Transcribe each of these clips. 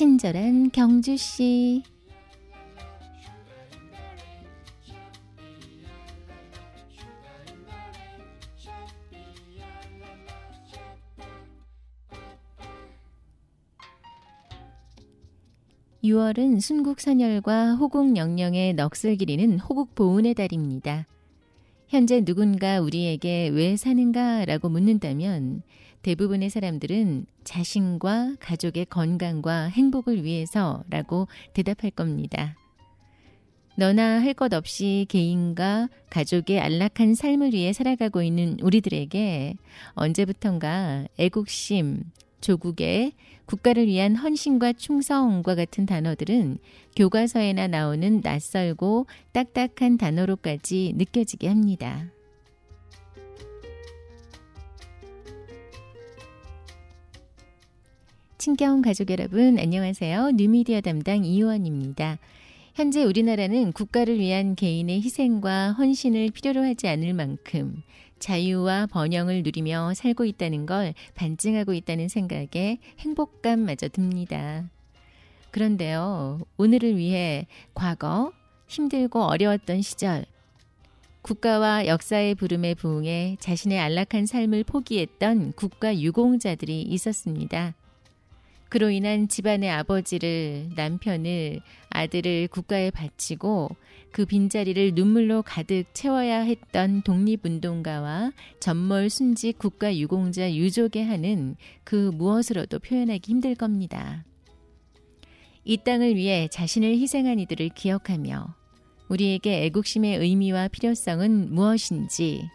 친절한 경주씨. (6월은) 순국선열과 호국영령의 넋을 기리는 호국보훈의 달입니다. 현재 누군가 우리에게 왜 사는가 라고 묻는다면 대부분의 사람들은 자신과 가족의 건강과 행복을 위해서 라고 대답할 겁니다. 너나 할 것 없이 개인과 가족의 안락한 삶을 위해 살아가고 있는 우리들에게 언제부턴가 애국심, 조국의 국가를 위한 헌신과 충성과 같은 단어들은 교과서에나 나오는 낯설고 딱딱한 단어로까지 느껴지게 합니다. 친경 가족 여러분 안녕하세요. 뉴미디어 담당 이호원입니다. 현재 우리나라는 국가를 위한 개인의 희생과 헌신을 필요로 하지 않을 만큼 자유와 번영을 누리며 살고 있다는 걸 반증하고 있다는 생각에 행복감마저 듭니다. 그런데요, 오늘을 위해 과거 힘들고 어려웠던 시절, 국가와 역사의 부름에 부응해 자신의 안락한 삶을 포기했던 국가 유공자들이 있었습니다. 그로 인한 집안의 아버지를, 남편을, 아들을 국가에 바치고 그 빈자리를 눈물로 가득 채워야 했던 독립운동가와 전몰 순직 국가 유공자 유족에 하는 그 무엇으로도 표현하기 힘들 겁니다. 이 땅을 위해 자신을 희생한 이들을 기억하며 우리에게 애국심의 의미와 필요성은 무엇인지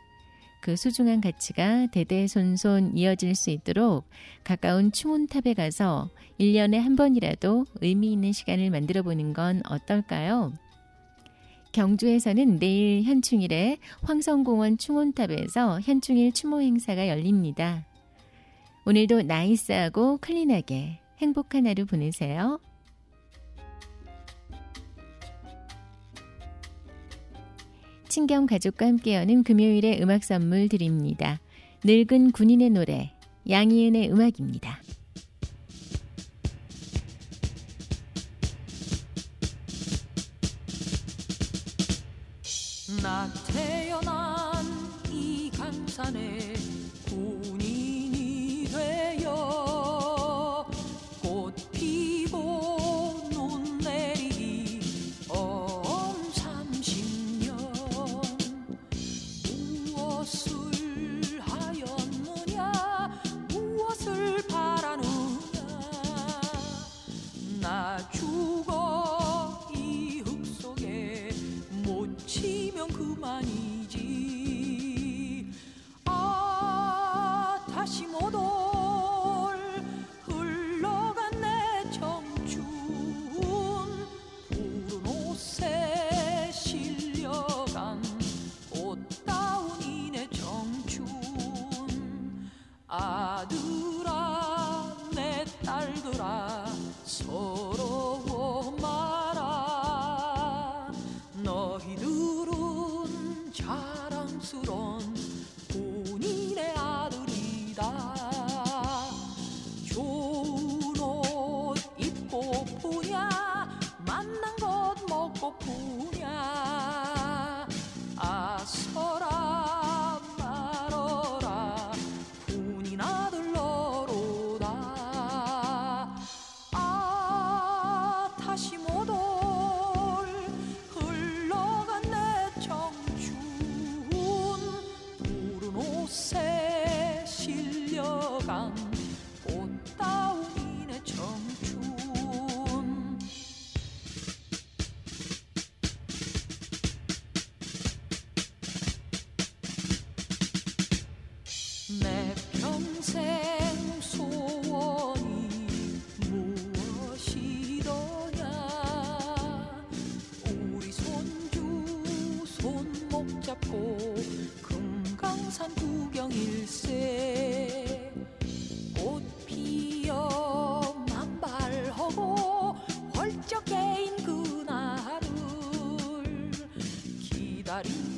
그 소중한 가치가 대대손손 이어질 수 있도록 가까운 충운탑에 가서 1년에 한 번이라도 의미 있는 시간을 만들어 보는 건 어떨까요? 경주에서는 내일 현충일에 황성공원 충운탑에서 현충일 추모 행사가 열립니다. 오늘도 나이스하고 클린하게 행복한 하루 보내세요. 친경 가족과 함께 여는 금요일에 음악 선물 드립니다. 늙은 군인의 노래, 양희은의 음악입니다. 나 태어난 이 강산에 죽어 이 흙 속에 못 치면 그만이지. 아 다시 못올 실려간 꽃다운 이내 청춘. 내 평생 소원이 무엇이더냐? 우리 손주 손목 잡고 금강산 구경 일세 everybody.